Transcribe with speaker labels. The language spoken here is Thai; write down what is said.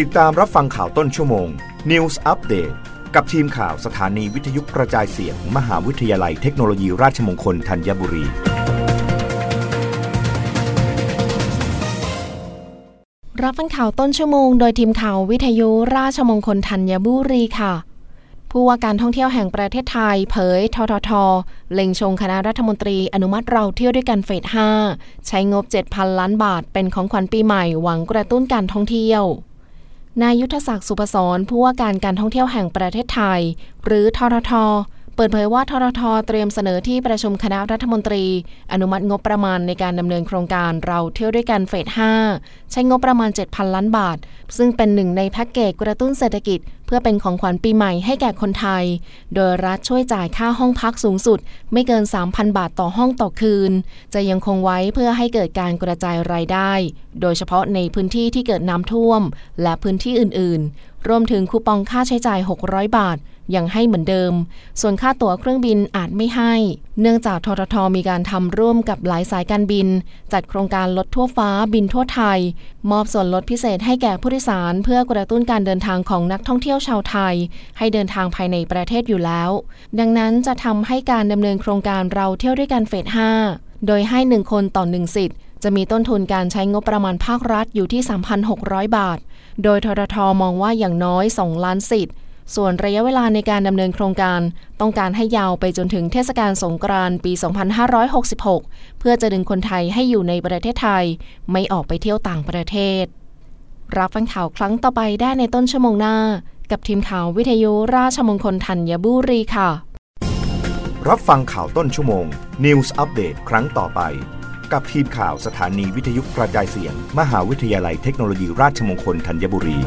Speaker 1: ติดตามรับฟังข่าวต้นชั่วโมง News Update กับทีมข่าวสถานีวิทยุกระจายเสียงมมหาวิทยาลัยเทคโนโลยีราชมงคลธัญบุรี
Speaker 2: รับฟังข่าวต้นชั่วโมงโดยทีมข่าววิทยุราชมงคลธัญบุรีค่ะ ผู้ว่าการท่องเที่ยวแห่งประเทศไทย เผยททท เล็งชงคณะรัฐมนตรีอนุมัติเราเที่ยวด้วยกันเฟส 5 ใช้งบ 7,000 ล้านบาทเป็นของขวัญปีใหม่หวังกระตุ้นการท่องเที่ยว นายยุทธศักดิ์สุพศรผู้ว่าการการท่องเที่ยวแห่งประเทศไทย หรือททท เปิดเผยว่าทททเตรียมเสนอที่ประชุมคณะรัฐมนตรี อนุมัติงบประมาณในการดำเนินโครงการเราเที่ยวด้วยกันเฟส 5 ใช้งบประมาณ 7,000 ล้านบาท ซึ่งเป็นหนึ่งในแพ็กเกจกระตุ้นเศรษฐกิจ เพื่อเป็นของขวัญปีใหม่ให้แก่คนไทย โดยรัฐช่วยจ่ายค่าห้องพักสูงสุด ไม่เกิน 3,000 บาทต่อห้องต่อคืน จะยังคงไว้เพื่อให้เกิดการกระจายรายได้ โดยเฉพาะในพื้นที่ที่เกิดน้ำท่วม และพื้นที่อื่น ๆ รวมถึงคูปองค่าใช้จ่าย 600 บาท ยังให้เหมือนเดิม ส่วนค่าตั๋วเครื่องบินอาจไม่ให้ เนื่องจากทททมีการทำร่วมกับหลายสายการบิน จัดโครงการลดทั่วฟ้าบินทั่วไทย มอบส่วนลดพิเศษให้แก่ผู้โดยสาร เพื่อกระตุ้นการเดินทางของนักท่องเที่ยวชาวไทย ให้เดินทางภายในประเทศอยู่แล้ว ดังนั้นจะทำให้การดำเนินโครงการเราเที่ยวด้วยกันเฟส 5 โดยให้ 1 คนต่อ 1 สิทธิ์จะมีต้นทุนการใช้งบประมาณภาครัฐอยู่ที่ 3,600 บาท โดยทททมองว่าอย่างน้อย 2 ล้านสิทธิ์ ส่วนระยะเวลาในการดำเนินโครงการต้องการให้ยาวไปจนถึงเทศกาลสงกรานต์ปี 2566 เพื่อจะดึงคนไทยให้อยู่ในประเทศไทย ไม่ออกไปเที่ยวต่างประเทศ รับฟังข่าวครั้งต่อไปได้ในต้นชั่วโมงหน้า กับทีมข่าววิทยุราชมงคลธัญบุรีค่ะ
Speaker 1: รับฟังข่าวต้นชั่วโมง News Update ครั้งต่อไป กับทีมข่าวสถานีวิทยุกระจายเสียง มหาวิทยาลัยเทคโนโลยีราชมงคลธัญบุรี